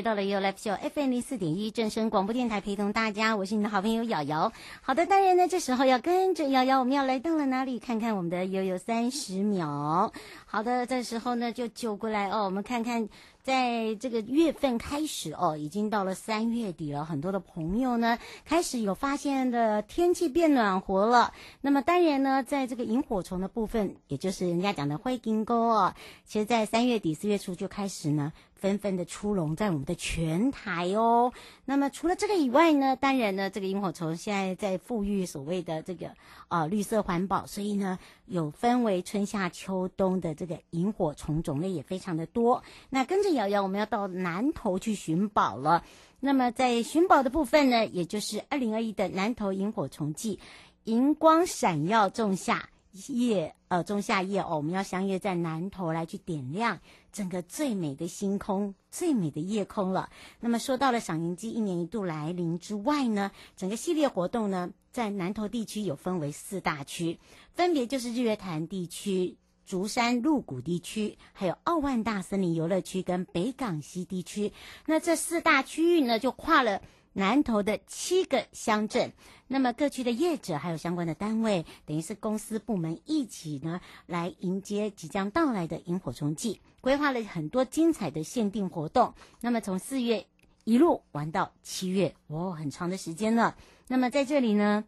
回到了 U Live Show FM 零四点一正声广播电台，陪同大家，我是你的好朋友瑶瑶。好的，当然呢，这时候要跟着瑶瑶，我们要来到了哪里？看看我们的悠悠三十秒。好的，这时候呢就就过来哦，我们看看。在这个月份开始哦，已经到了三月底了，很多的朋友呢开始有发现的天气变暖和了。那么当然呢，在这个萤火虫的部分，也就是人家讲的灰金钩哦，其实，在三月底四月初就开始呢，纷纷的出笼在我们的全台哦。那么除了这个以外呢，当然呢，这个萤火虫现在在富裕所谓的这个啊、绿色环保，所以呢，有分为春夏秋冬的这个萤火虫种类也非常的多。那跟着。瑶瑶，我们要到南投去寻宝了。那么在寻宝的部分呢，也就是二零二一的南投萤火虫季，荧光闪耀仲夏夜，呃，仲夏夜哦，我们要相约在南投来去点亮整个最美的星空、最美的夜空了。那么说到了赏萤季一年一度来临之外呢，整个系列活动呢，在南投地区有分为四大区，分别就是日月潭地区。竹山鹿谷地区，还有奥万大森林游乐区跟北港溪地区，那这四大区域呢，就跨了南投的七个乡镇。那么各区的业者还有相关的单位，等于是公司部门一起呢，来迎接即将到来的萤火虫季，规划了很多精彩的限定活动。那么从四月一路玩到七月，哦，很长的时间了。那么在这里呢。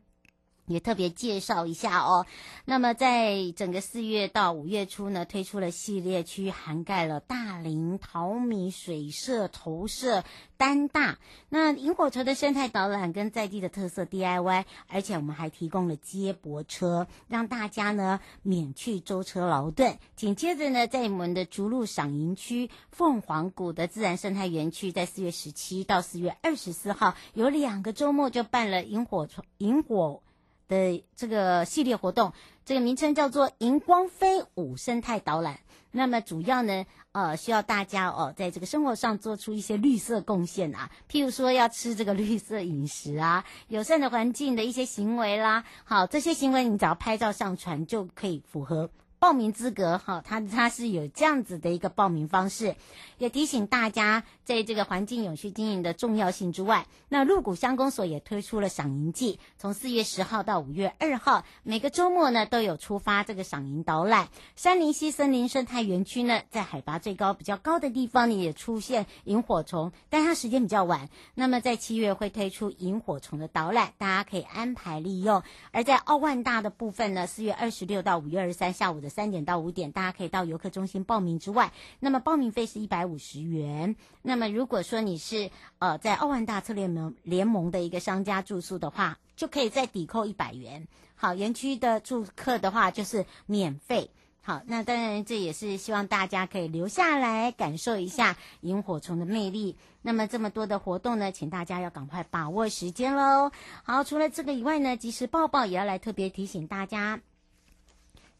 也特别介绍一下哦。那么，在整个四月到五月初呢，推出了系列区，涵盖了大林、淘米、水社、投射、丹大。那萤火虫的生态导览跟在地的特色 DIY，而且我们还提供了接驳车，让大家呢免去舟车劳顿。紧接着呢，在我们的竹鹿赏萤区凤凰谷的自然生态园区，在四月十七到四月二十四号，有两个周末就办了萤火虫萤火。的这个系列活动，这个名称叫做“荧光飞舞生态导览”。那么主要呢，呃，需要大家哦，在这个生活上做出一些绿色贡献啊，譬如说要吃这个绿色饮食啊，友善的环境的一些行为啦。好，这些行为你只要拍照上传就可以符合。报名资格哈，它它是有这样子的一个报名方式，也提醒大家在这个环境永续经营的重要性之外，那鹿谷乡公所也推出了赏萤季，从四月十号到五月二号，每个周末呢都有出发这个赏萤导览。山林溪森林生态园区呢，在海拔最高比较高的地方呢也出现萤火虫，但它时间比较晚。那么在七月会推出萤火虫的导览，大家可以安排利用。而在奥万大的部分呢，四月二十六到五月二十三下午的。三点到五点，大家可以到游客中心报名之外，那么报名费是一百五十元。那么如果说你是呃在奥万大策略盟联盟的一个商家住宿的话，就可以再抵扣一百元。好，园区的住客的话就是免费。好，那当然这也是希望大家可以留下来感受一下萤火虫的魅力。那么这么多的活动呢，请大家要赶快把握时间喽。好，除了这个以外呢，即时报报也要来特别提醒大家。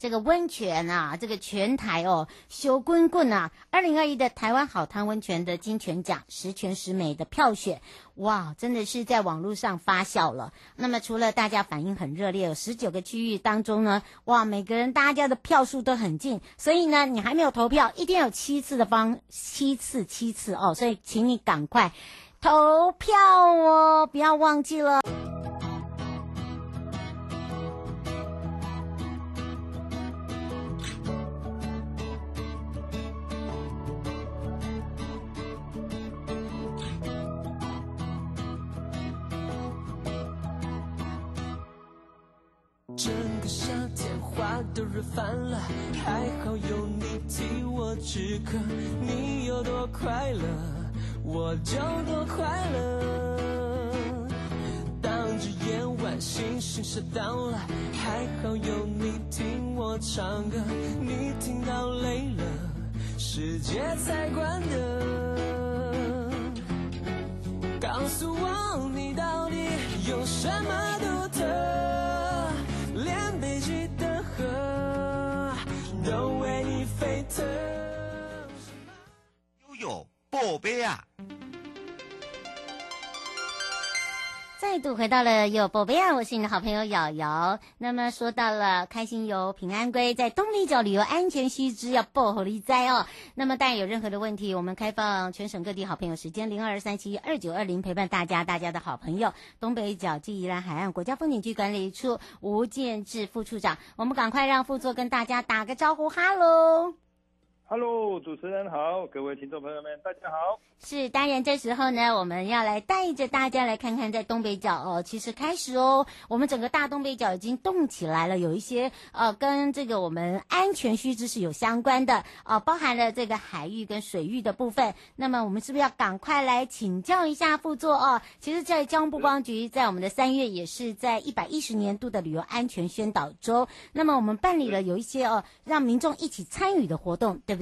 这个温泉啊，这个全台哦，修滚滚啊！二零二一的台湾好汤温泉的金泉奖十全十美的票选，哇，真的是在网络上发酵了。那么除了大家反应很热烈，有十九个区域当中呢，哇，每个人大家的票数都很近，所以呢，你还没有投票，一天有七次的方，七次七次哦，所以请你赶快投票哦，不要忘记了。烦了，还好有你替我止渴。你有多快乐，我就多快乐。心心事到了，还好有你听我唱歌，你听到累了，世界才关的。告诉我你到底有什么悠悠宝贝啊！再度回到了有宝贝啊！我是你的好朋友瑶瑶。那么说到了开心游平安归，在东北角旅游安全须知要报好利在哦。那么大家有任何的问题，我们开放全省各地好朋友时间零二三七二九二零陪伴大家。大家的好朋友东北角暨宜兰海岸国家风景区管理处吴建志副处长，我们赶快让副座跟大家打个招呼，哈喽。Hello，主持人好，各位听众朋友们，大家好。是，当然这时候呢，我们要来带着大家来看看，在东北角哦，其实开始哦，我们整个大东北角已经动起来了，有一些呃，跟这个我们安全须知是有相关的呃，包含了这个海域跟水域的部分。那么我们是不是要赶快来请教一下副座哦？其实，在交通部观光局在我们的三月也是在一百一十年度的旅游安全宣导周，那么我们办理了有一些哦，让民众一起参与的活动，对不对？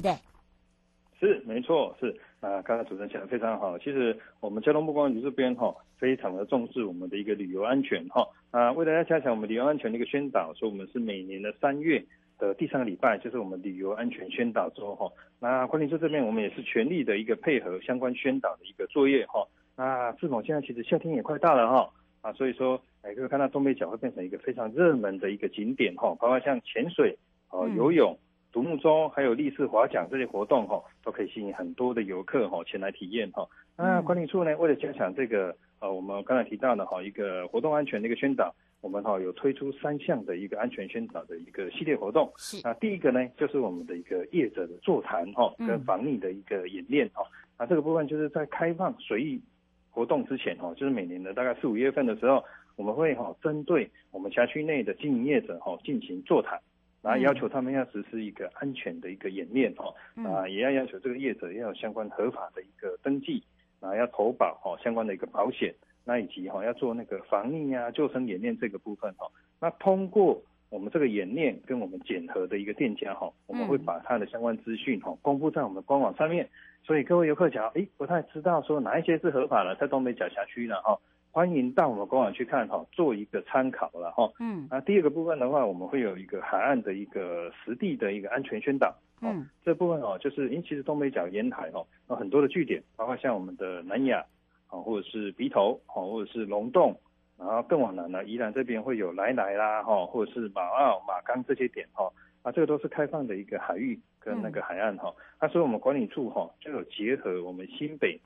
是，没错，是啊，刚才主持人讲的非常好。其实我们交通部观光局这边哈，非常的重视我们的一个旅游安全哈啊，为大家加强我们旅游安全的一个宣导，所以我们是每年的三月的第三个礼拜，就是我们旅游安全宣导周哈。那管理处这边我们也是全力的一个配合相关宣导的一个作业哈。那自从现在其实夏天也快到了哈啊，所以说哎，各位看到东北角会变成一个非常热门的一个景点哈，包括像潜水哦、游泳。嗯独木舟还有立式划桨这些活动哈，都可以吸引很多的游客哈前来体验哈。那管理处呢，为了加强这个呃，我们刚才提到的哈一个活动安全的一个宣导，我们哈有推出三项的一个安全宣导的一个系列活动。是那，第一个呢就是我们的一个业者的座谈哈，跟防溺的一个演练哈。那这个部分就是在开放随意活动之前哈，就是每年的大概四五月份的时候，我们会哈针对我们辖区内的经营业者哈进行座谈。然后要求他们要实施一个安全的一个演练哦，啊，也要要求这个业者要有相关合法的一个登记，啊，要投保哦相关的一个保险，那以及哈要做那个防溺啊救生演练这个部分哈，那通过我们这个演练跟我们检核的一个店家哈，我们会把它的相关资讯哈公布在我们的官网上面，所以各位游客讲诶不太知道说哪一些是合法的，在东北角辖区呢哈。欢迎到我们官网去看哈，做一个参考了哈。嗯，那第二个部分的话，我们会有一个海岸的一个实地的一个安全宣导。嗯，这部分哦，就是因为其实东北角沿海哦，有很多的据点，包括像我们的南雅啊，或者是鼻头啊，或者是龙洞，然后更往南呢，宜兰这边会有来来啦哈，或者是马澳、马岗这些点哈，啊，这个都是开放的一个海域跟那个海岸哈。那所以我们管理处哈就有结合我们新北。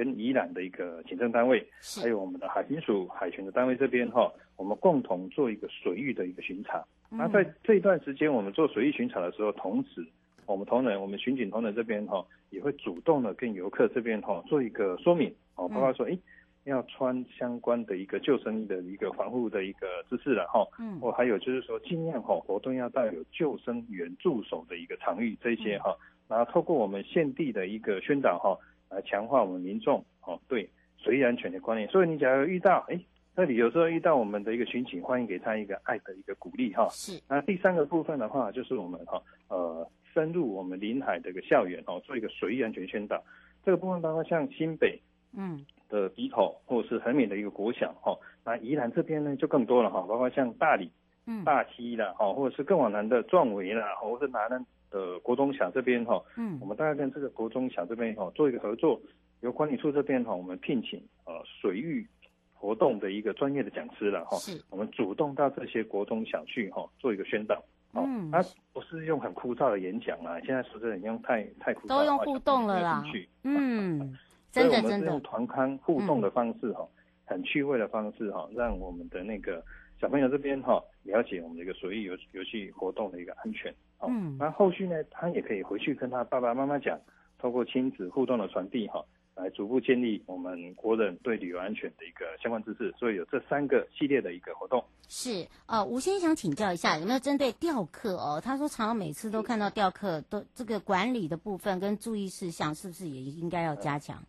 跟宜兰的一个行政单位，还有我们的海巡署海巡的单位这边哈，我们共同做一个水域的一个巡查。那在这一段时间，我们做水域巡查的时候，同时我们同仁，我们巡警同仁这边哈，也会主动的跟游客这边哈做一个说明哦，包括说哎，要穿相关的一个救生衣的一个防护的一个姿势了哈。嗯，或还有就是说尽量哈活动要带有救生员助手的一个场域这些哈，然后透过我们现地的一个宣导哈。来强化我们民众哦对水域安全的观念，所以你假如遇到哎，那你有时候遇到我们的一个巡警，欢迎给他一个爱的一个鼓励哈。是。那第三个部分的话，就是我们哈呃深入我们临海的一个校园哦，做一个水域安全宣导。这个部分包括像新北嗯的鼻头，或者是很美的一个国小哈。那宜兰这边呢就更多了哈，包括像大理嗯大溪啦哦，或者是更往南的壮围啦，或者是南南。的国中小这边哈，嗯，我们大概跟这个国中小这边哈做一个合作，由管理处这边哈，我们聘请呃水域活动的一个专业的讲师了哈，是，我们主动到这些国中小去哈做一个宣导，嗯，啊不是用很枯燥的演讲啊，现在说真的用太太枯燥，都用互动了啦，嗯，真 的真的，所以我们是用团康互动的方式哈，很趣味的方式哈，让我们的那个。小朋友这边哈，了解我们的一个水域游游戏活动的一个安全。嗯，那后续呢，他也可以回去跟他爸爸妈妈讲，透过亲子互动的传递哈，来逐步建立我们国人对旅游安全的一个相关知识。所以有这三个系列的一个活动。是，呃，吴先生想请教一下，有没有针对钓客哦？他说常常每次都看到钓客，都这个管理的部分跟注意事项，是不是也应该要加强？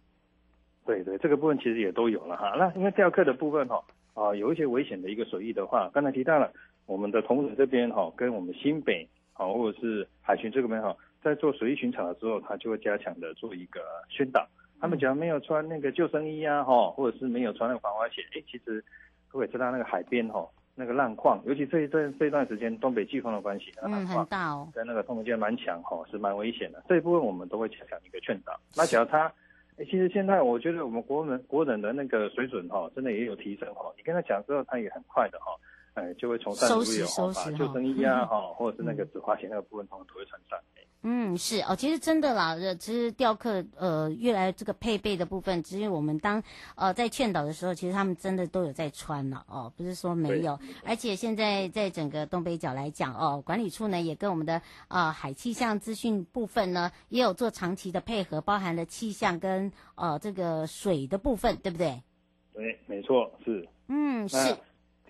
对对，这个部分其实也都有了哈。那因为钓客的部分哈。啊有一些危险的一个水域的话，刚才提到了我们的同仁这边哈、哦，跟我们新北啊或者是海巡这个边哈，在做水域巡查的时候，他就会加强的做一个宣导。他们只要没有穿那个救生衣啊哈，或者是没有穿那个防滑鞋，哎，其实各位知道那个海边哈。那个浪况，尤其这一段这一段时间东北季风的关系，嗯，很大哦，跟那个东北季蛮强哈，是蛮危险的。这一部分我们都会加强一个劝导。那只要他，哎，其实现在我觉得我们国人国人的那个水准哈，真的也有提升哈。你跟他讲之后，他也很快的哈，哎，就会从善如流把救生衣啊 哈，或者是那个纸花鞋那个部分，他们都会穿上。嗯，是哦，其实真的啦，其实雕刻呃，越来这个配备的部分，其实我们当呃在劝导的时候，其实他们真的都有在穿了哦，不是说没有。而且现在在整个东北角来讲哦，管理处呢也跟我们的呃海气象资讯部分呢也有做长期的配合，包含了气象跟呃这个水的部分，对不对？对，没错，是。嗯，是。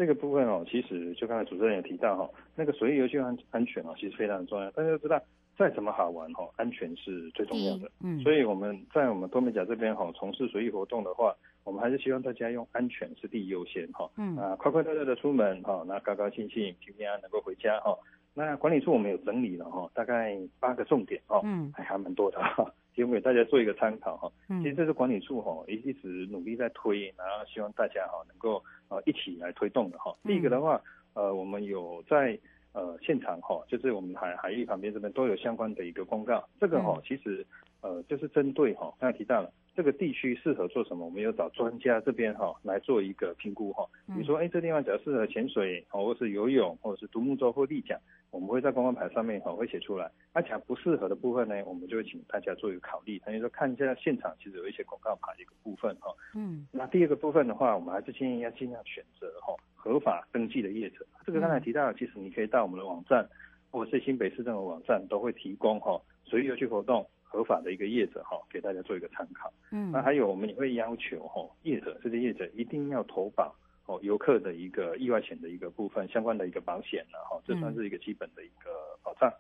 这个部分哦，其实就刚才主持人也提到哈、哦，那个水域游戏安安全哦，其实非常重要，大家都知道。再怎么好玩哈，安全是最重要的。嗯，所以我们在我们多美甲这边哈，从事水域活动的话，我们还是希望大家用安全是第一优先哈。嗯啊，快快乐乐的出门哈，那高高兴兴、平平安安能够回家哈。那管理处我们有整理了哈，大概八个重点哦，嗯，还还蛮多的哈，提供给大家做一个参考哈。嗯，其实这是管理处哈一一直努力在推，然后希望大家哈能够呃一起来推动的哈。第一个的话，呃，我们有在。呃，现场哈，就是我们海海域旁边这边都有相关的一个公告。这个哈，其实呃，就是针对哈，刚才提到了这个地区适合做什么，我们有找专家这边哈来做一个评估哈。你说，哎，这地方只要适合潜水，哦或是游泳，或者是独木舟或立桨，我们会在公告牌上面哈会写出来。而且不适合的部分呢，我们就会请大家做一个考虑。等于说，看一下现场其实有一些广告牌的一个部分哈。嗯。那第二个部分的话，我们还是建议要尽量选择哈。合法登记的业者，这个刚才提到，其实你可以到我们的网站，或者是新北市政府网站，都会提供哈水域游戏活动合法的一个业者哈，给大家做一个参考。嗯，那还有我们也会要求哈业者，这些业者一定要投保哦游客的一个意外险的一个部分相关的一个保险呢哈，这算是一个基本的一个保障。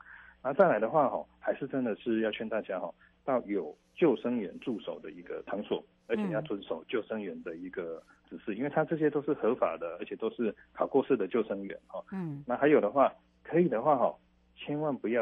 那再来的话哈，还是真的是要劝大家哈，到有救生员驻守的一个场所，而且要遵守救生员的一个。指示因为他这些都是合法的，而且都是考过试的救生员哈。嗯。那还有的话，可以的话哈，千万不要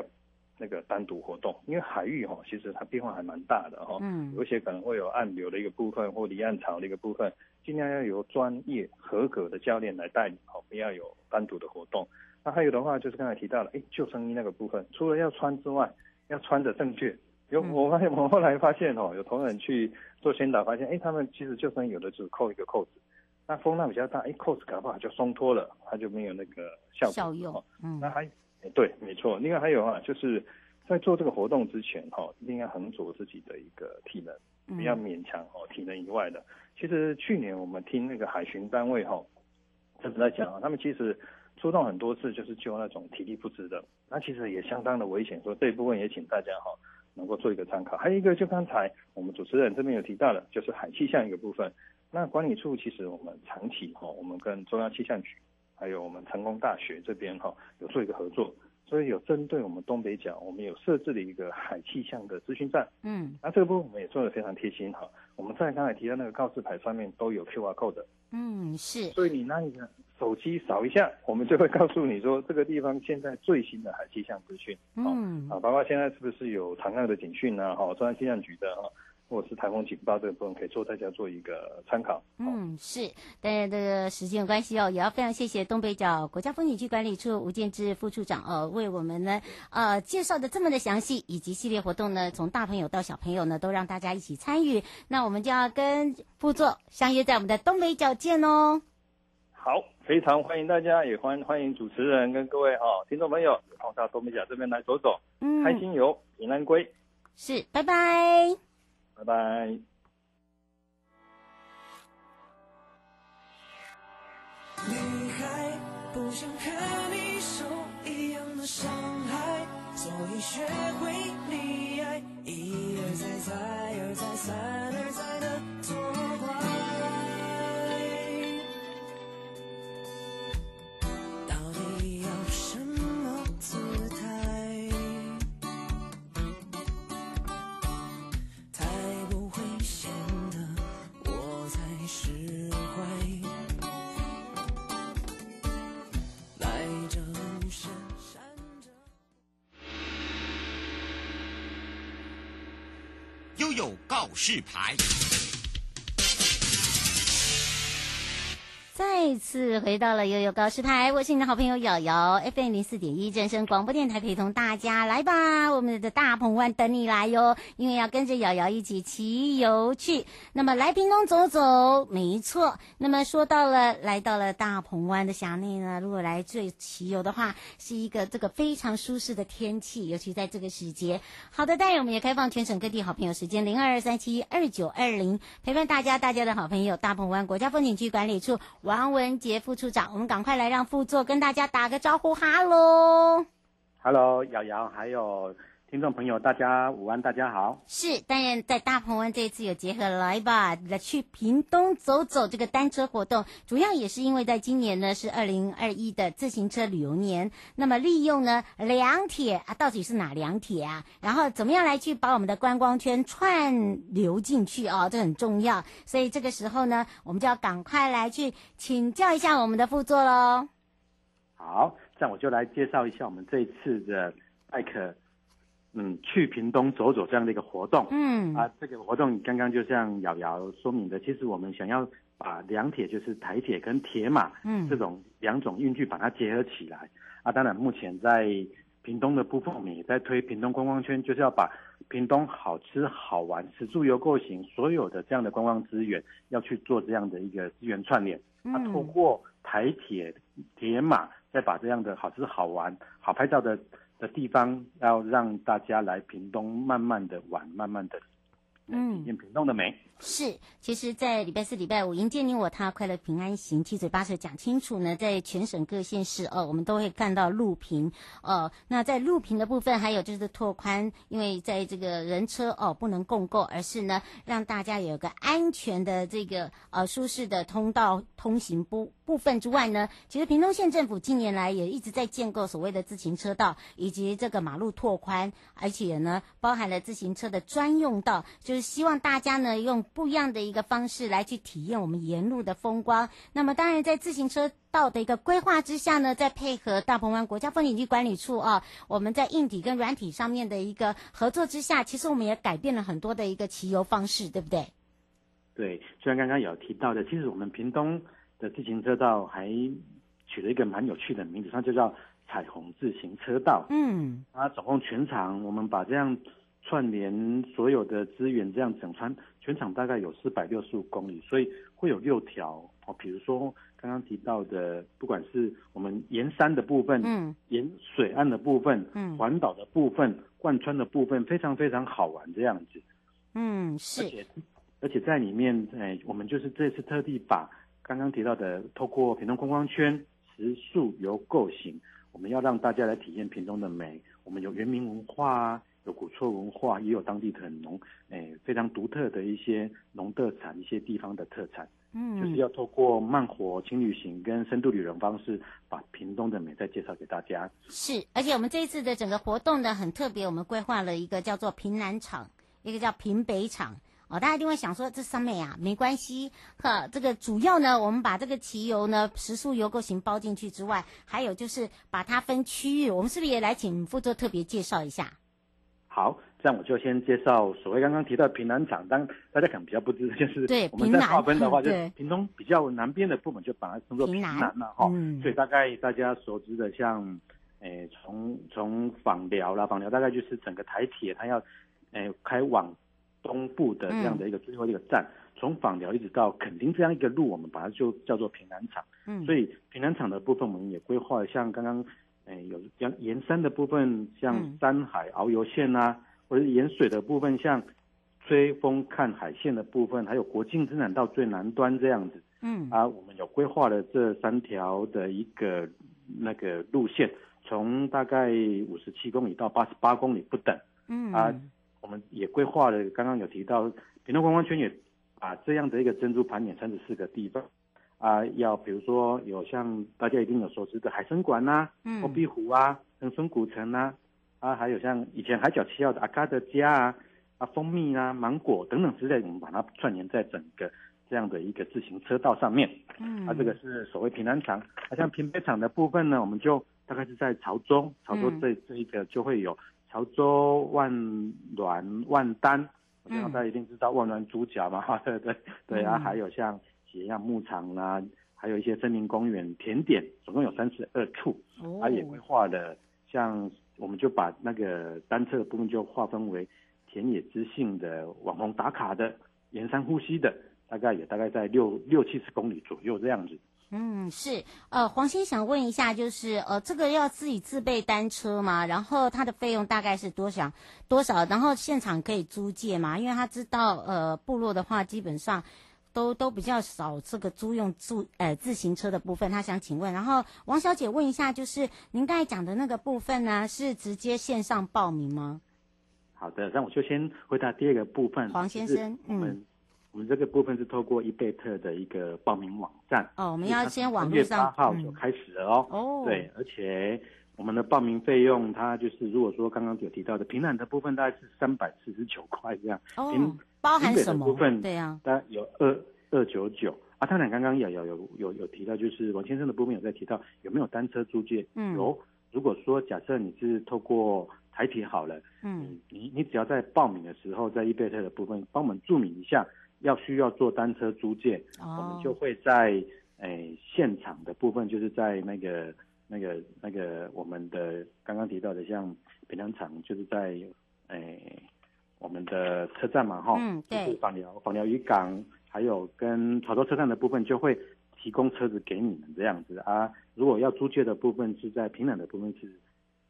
那个单独活动，因为海域哈，其实它变化还蛮大的哈。嗯。有些可能会有暗流的一个部分，或离岸潮的一个部分，尽量要由专业合格的教练来带领哦，不要有单独的活动。那还有的话，就是刚才提到了，哎，救生衣那个部分，除了要穿之外，要穿的正确。有我发现，我后来发现哦，有同仁去做宣导，发现哎，他们其实救生衣有的只扣一个扣子，那风浪比较大，哎，扣子搞不好就松脱了，它就没有那个效果。效用，嗯，那还对，没错。另外还有啊，就是在做这个活动之前哈，一定要衡酌自己的一个体能，不要勉强哦体能以外的。其实去年我们听那个海巡单位哈，他们在讲啊，他们其实出动很多次，就是救那种体力不支的，那其实也相当的危险。所以这一部分也请大家哈。能够做一个参考，还有一个就刚才我们主持人这边有提到的，就是海气象一个部分。那管理处其实我们长期哈，我们跟中央气象局，还有我们成功大学这边哈，有做一个合作，所以有针对我们东北角，我们有设置了一个海气象的资讯站。嗯，那这个部分我们也做的非常贴心哈。我们在刚才提到那个告示牌上面都有 QR code 的。嗯，是。所以你那一个手机扫一下，我们就会告诉你说这个地方现在最新的海气象资讯。嗯，啊，包括现在是不是有长浪的警讯啊？哈，中央气象局的哈。或者是台风警报这个部分，可以做大家做一个参考。嗯，是，但是这个时间有关系哦，也要非常谢谢东北角国家风景区管理处吴建志副处长哦，为我们呢呃介绍的这么的详细，以及系列活动呢，从大朋友到小朋友呢，都让大家一起参与。那我们就要跟副座相约在我们的东北角见哦。好，非常欢迎大家，也欢欢迎主持人跟各位哈、哦、听众朋友，跑到东北角这边来走走，嗯，开心游，平安归。是，拜拜。拜拜。女孩不想和你受一样的伤害，所以学会溺爱，一而再，再而再，三而再的示牌。再次回到了悠悠告示牌，我是你的好朋友瑶瑶，FM 零四点一正声广播电台，陪同大家来吧，我们的大鹏湾等你来哟，因为要跟着瑶瑶一起骑游去。那么来屏东走走，没错。那么说到了来到了大鹏湾的辖内呢，如果来最骑游的话，是一个这个非常舒适的天气，尤其在这个时节。好的，当然我们也开放全省各地好朋友时间零二二三七二九二零，陪伴大家，大家的好朋友大鹏湾国家风景区管理处。王文杰副处长，我们赶快来让副座跟大家打个招呼，哈喽，哈喽，瑶瑶，还有听众朋友，大家午安，大家好。是，当然在大鹏湾这一次有结合来吧，来去屏东走走这个单车活动，主要也是因为在今年呢是二零二一的自行车旅游年，那么利用呢两铁啊，到底是哪两铁啊？然后怎么样来去把我们的观光圈串流进去啊？这很重要，所以这个时候呢，我们就要赶快来去请教一下我们的副座喽。好，这样我就来介绍一下我们这一次的艾可。嗯，去屏东走走这样的一个活动，嗯。啊，这个活动刚刚就像瑶瑶说明的，其实我们想要把两铁，就是台铁跟铁马，嗯，这种两种运具把它结合起来，嗯、啊，当然目前在屏东的部分，我们也在推屏东观光圈，就是要把屏东好吃好玩、食住游购行所有的这样的观光资源，要去做这样的一个资源串联，啊，透过台铁、铁马，再把这样的好吃好玩、好拍照的。的地方要让大家来屏东慢慢的玩，慢慢的嗯验屏东的美。嗯是，其实，在礼拜四、礼拜五迎接你我他，快乐平安行，七嘴八舌讲清楚呢。在全省各县市哦，我们都会看到路平哦。那在路平的部分，还有就是拓宽，因为在这个人车哦不能共购，而是呢让大家有个安全的这个呃舒适的通道通行部部分之外呢，其实屏东县政府近年来也一直在建构所谓的自行车道以及这个马路拓宽，而且呢包含了自行车的专用道，就是希望大家呢用。不一样的一个方式来去体验我们沿路的风光。那么，当然在自行车道的一个规划之下呢，再配合大鹏湾国家风景区管理处啊，我们在硬体跟软体上面的一个合作之下，其实我们也改变了很多的一个骑游方式，对不对？对，虽然刚刚有提到的，其实我们屏东的自行车道还取了一个蛮有趣的名字，它就叫彩虹自行车道。嗯，它总共全长，我们把这样。串联所有的资源，这样整穿全场大概有四百六十五公里，所以会有六条哦。比如说刚刚提到的，不管是我们沿山的部分，嗯，沿水岸的部分，嗯，环岛的部分，贯穿的部分，非常非常好玩这样子。嗯，是。而且而且在里面，哎，我们就是这次特地把刚刚提到的，透过屏东观光圈食宿游购行，我们要让大家来体验屏东的美。我们有原民文化啊。有古厝文化，也有当地的很农，诶、欸，非常独特的一些农特产，一些地方的特产，嗯，就是要透过慢活轻旅行跟深度旅游方式，把屏东的美再介绍给大家。是，而且我们这一次的整个活动呢，很特别，我们规划了一个叫做屏南场，一个叫屏北场。哦，大家一定会想说这上面啊，没关系，呵，这个主要呢，我们把这个骑油呢，食宿游购型包进去之外，还有就是把它分区域，我们是不是也来请副座特别介绍一下？好，这样我就先介绍所谓刚刚提到的屏南厂，当大家可能比较不知道，就是我们在划分的话，就是屏东比较南边的部分就把它称作平南了哈。嗯。所以大概大家熟知的像，诶，从从枋寮啦，枋寮大概就是整个台铁它要，诶，开往东部的这样的一个最后一个站，从枋寮一直到垦丁这样一个路，我们把它就叫做平南场。嗯。所以平南场的部分，我们也规划像刚刚。哎，有像沿山的部分，像山海遨游线啊，嗯、或者沿水的部分，像吹风看海线的部分，还有国境之南到最南端这样子。嗯，啊，我们有规划了这三条的一个那个路线，从大概五十七公里到八十八公里不等。嗯，啊，我们也规划了，刚刚有提到屏东观光圈也把这样的一个珍珠盘点三十四个地方。啊，要比如说有像大家一定有熟知的海参馆呐、啊，嗯，鸥鼻湖啊，恒春古城呐、啊，啊，还有像以前海角七号的阿卡德家啊，啊，蜂蜜啊，芒果等等之类，我们把它串联在整个这样的一个自行车道上面。嗯，啊，这个是所谓平南场。啊，像平北场的部分呢，我们就大概是在潮州，潮州这这一个就会有潮州万峦万丹。然后大家一定知道万峦猪脚嘛，哈，对对对啊，还有像斜阳牧场啦，还有一些森林公园甜点，总共有三十二处，它也规划了，像我们就把那个单车的部分就划分为田野之性的网红打卡的，沿山呼吸的，大概也大概在六六七十公里左右这样子。嗯，是，呃，黄先想问一下，就是呃，这个要自己自备单车吗？然后它的费用大概是多少？多少？然后现场可以租借吗？因为他知道，呃，部落的话基本上都都比较少这个租用租呃自行车的部分，他想请问。然后王小姐问一下，就是您刚才讲的那个部分呢，是直接线上报名吗？好的，那我就先回答第二个部分。黄先生，嗯。我们这个部分是透过伊贝特的一个报名网站哦，我们要先网络上。月八号就开始了哦。哦、嗯。对，而且我们的报名费用，它就是如果说刚刚有提到的平南的部分，大概是三百四十九块这样。哦。包含什么？部分对呀。大概有二二九九啊。当然刚刚有有有有有提到，就是王先生的部分有在提到有没有单车租借？嗯。有。如果说假设你是透过台铁好了，嗯，你你只要在报名的时候，在伊贝特的部分帮我们注明一下。要需要做单车租借，oh. 我们就会在诶、欸、现场的部分，就是在那个那个那个我们的刚刚提到的像平凉场，就是在诶、欸、我们的车站嘛，哈，嗯，对，就是枋寮访寮渔港，还有跟潮州车站的部分，就会提供车子给你们这样子啊。如果要租借的部分是在平壤的部分是，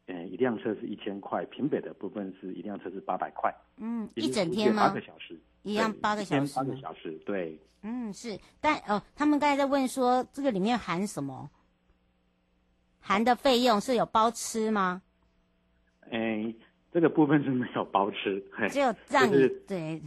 诶、欸、一辆车是一千块，平北的部分是一辆车是八百块，嗯，一整天吗？八个小时。一样八个小时，八个小时，对。嗯，是，但哦，他们刚才在问说，这个里面含什么？含的费用是有包吃吗？哎，这个部分是没有包吃，只有让你、就是、对。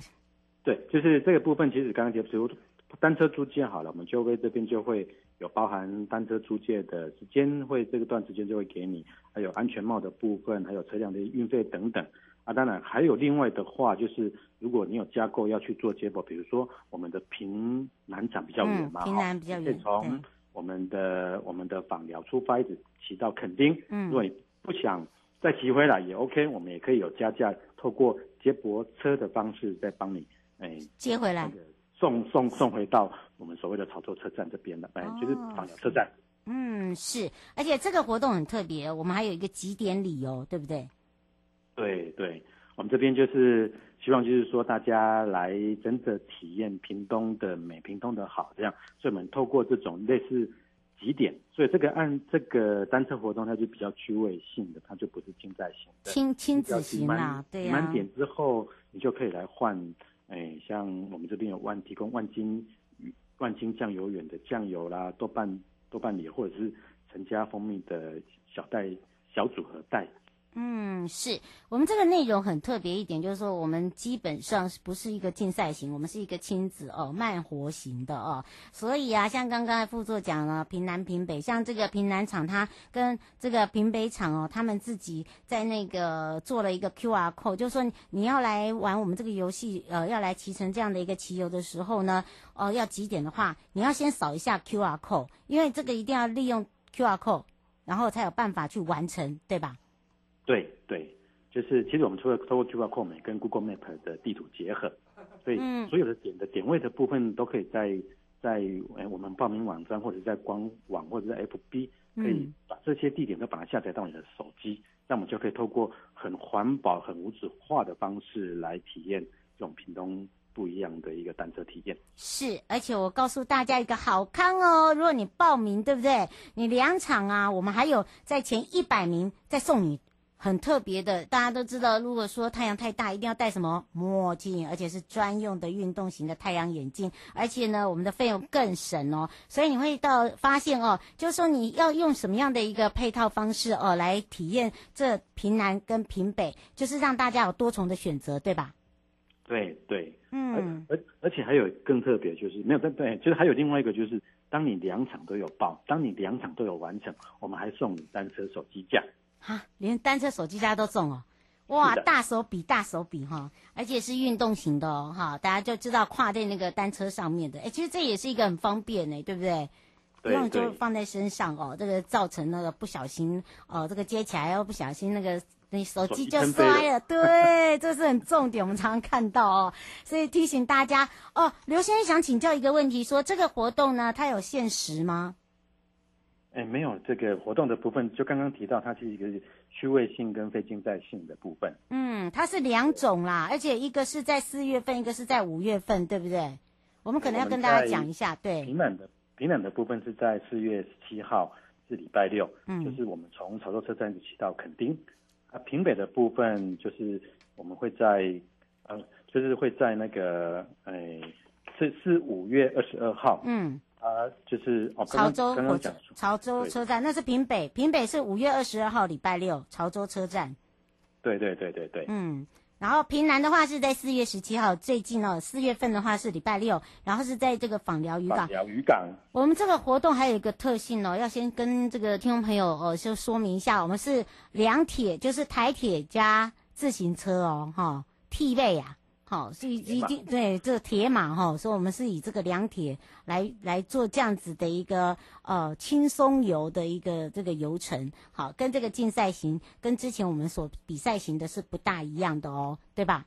对，就是这个部分，其实刚刚就比如单车租借好了，我们就会这边就会有包含单车租借的时间，会这个段时间就会给你，还有安全帽的部分，还有车辆的运费等等。啊，当然还有另外的话，就是如果你有加购要去做接驳，比如说我们的平南场比较远嘛，平南比较远，可以从我们的我们的访寮出发，一直骑到垦丁。嗯，如果你不想再骑回来也 OK，我们也可以有加价，透过接驳车的方式再帮你哎接回来，送送送回到我们所谓的潮州车站这边的，哎，就是枋寮车站。嗯，是，而且这个活动很特别，我们还有一个几点礼哦，对不对？对对，我们这边就是希望，就是说大家来真的体验屏东的美，屏东的好，这样。所以我们透过这种类似几点，所以这个按这个单车活动，它就比较趣味性的，它就不是竞赛型的，亲亲子型啦，对呀。满点之后，你就可以来换，哎，像我们这边有万提供万金万金酱油远的酱油啦，豆瓣豆瓣里或者是陈家蜂蜜的小袋小组合袋。嗯，是我们这个内容很特别一点，就是说我们基本上是不是一个竞赛型，我们是一个亲子哦，慢活型的哦。所以啊，像刚刚副座讲了，平南平北，像这个平南场，它跟这个平北场哦，他们自己在那个做了一个 QR code，就是说你要来玩我们这个游戏，呃，要来骑乘这样的一个骑游的时候呢，哦、要几点的话，你要先扫一下 QR code，因为这个一定要利用 QR code，然后才有办法去完成，对吧？对对，就是其实我们除了透过 QR code 跟 Google Map 的地图结合，所以所有的点的点位的部分都可以在在哎我们报名网站或者在官网或者在 FB 可以把这些地点都把它下载到你的手机，那我们就可以透过很环保、很无纸化的方式来体验这种屏东不一样的一个单车体验。是，而且我告诉大家一个好康哦，如果你报名，对不对？你两场啊，我们还有在前一百名再送你。很特别的，大家都知道，如果说太阳太大，一定要戴什么墨镜，而且是专用的运动型的太阳眼镜。而且呢，我们的费用更省哦，所以你会到发现哦，就是说你要用什么样的一个配套方式哦，来体验这平南跟平北，就是让大家有多重的选择，对吧？对对，嗯，而而且还有更特别，就是没有对对，就是还有另外一个，就是当你两场都有报，当你两场都有完成，我们还送你单车手机架。哈，连单车手机架都中哦，哇，大手笔大手笔哈，而且是运动型的哦哈，大家就知道跨在那个单车上面的，哎，其实这也是一个很方便呢，对不对？不用就放在身上哦，这个造成那个不小心哦，这个接起来又不小心那个那手机就摔了。对，这是很重点，我们常常看到哦。所以提醒大家哦，刘先生想请教一个问题，说这个活动呢，它有限时吗？哎，没有，这个活动的部分就刚刚提到，它是一个趣味性跟非竞赛性的部分。嗯，它是两种啦，而且一个是在四月份，一个是在五月份，对不对？我们可能要跟大家讲一下，对。平冷的平冷的部分是在四月十七号。是礼拜六，嗯，就是我们从潮州车站一直骑到垦丁，啊，平北的部分就是我们会在，呃，就是会在那个，哎，是是五月二十二号，嗯，啊，就是哦，潮州潮州车站，那是平北，平北是五月二十二号礼拜六，潮州车站，对对对对对，嗯。然后平南的话是在四月十七号，最近哦，四月份的话是礼拜六，然后是在这个访寮渔港。枋寮渔港。我们这个活动还有一个特性哦，要先跟这个听众朋友哦，就说明一下，我们是两铁，就是台铁加自行车哦，哈、哦，替位啊。好，是已经对这个铁马哈，所以我们是以这个凉铁来来做这样子的一个呃轻松游的一个这个游程，好，跟这个竞赛型跟之前我们所比赛型的是不大一样的哦，对吧？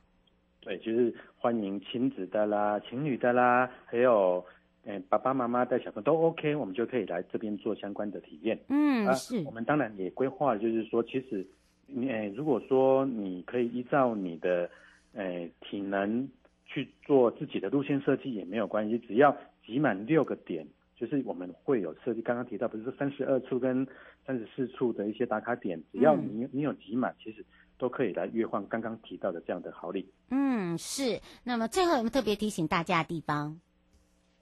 对，就是欢迎亲子的啦、情侣的啦，还有嗯爸爸妈妈带小朋友都 OK，我们就可以来这边做相关的体验。嗯，是。我们当然也规划，就是说，其实你诶，如果说你可以依照你的。诶，体能去做自己的路线设计也没有关系，只要集满六个点，就是我们会有设计。刚刚提到不是说三十二处跟三十四处的一些打卡点，只要你你有集满，其实都可以来兑换刚刚提到的这样的好礼。嗯，是。那么最后有没有特别提醒大家的地方？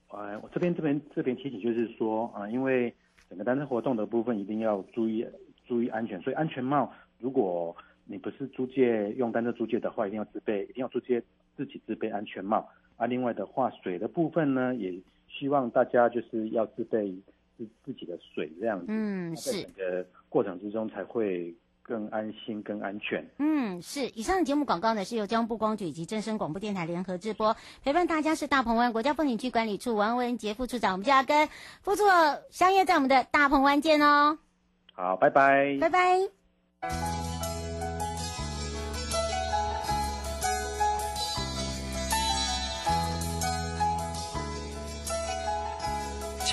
呃，我这边这边这边提醒就是说啊，呃，因为整个单车活动的部分一定要注意注意安全，所以安全帽如果。你不是租借用单车租借的话，一定要自备，一定要租借自己自备安全帽啊。另外的话，水的部分呢，也希望大家就是要自备自自己的水这样子。嗯，是。整个过程之中才会更安心、更安全。嗯，是。以上的节目广告呢，是由交通部光局以及正声广播电台联合直播。陪伴大家是大鹏湾国家风景区管理处王文杰副处长，我们就要跟副处相约在我们的大鹏湾见哦。好，拜拜。拜拜。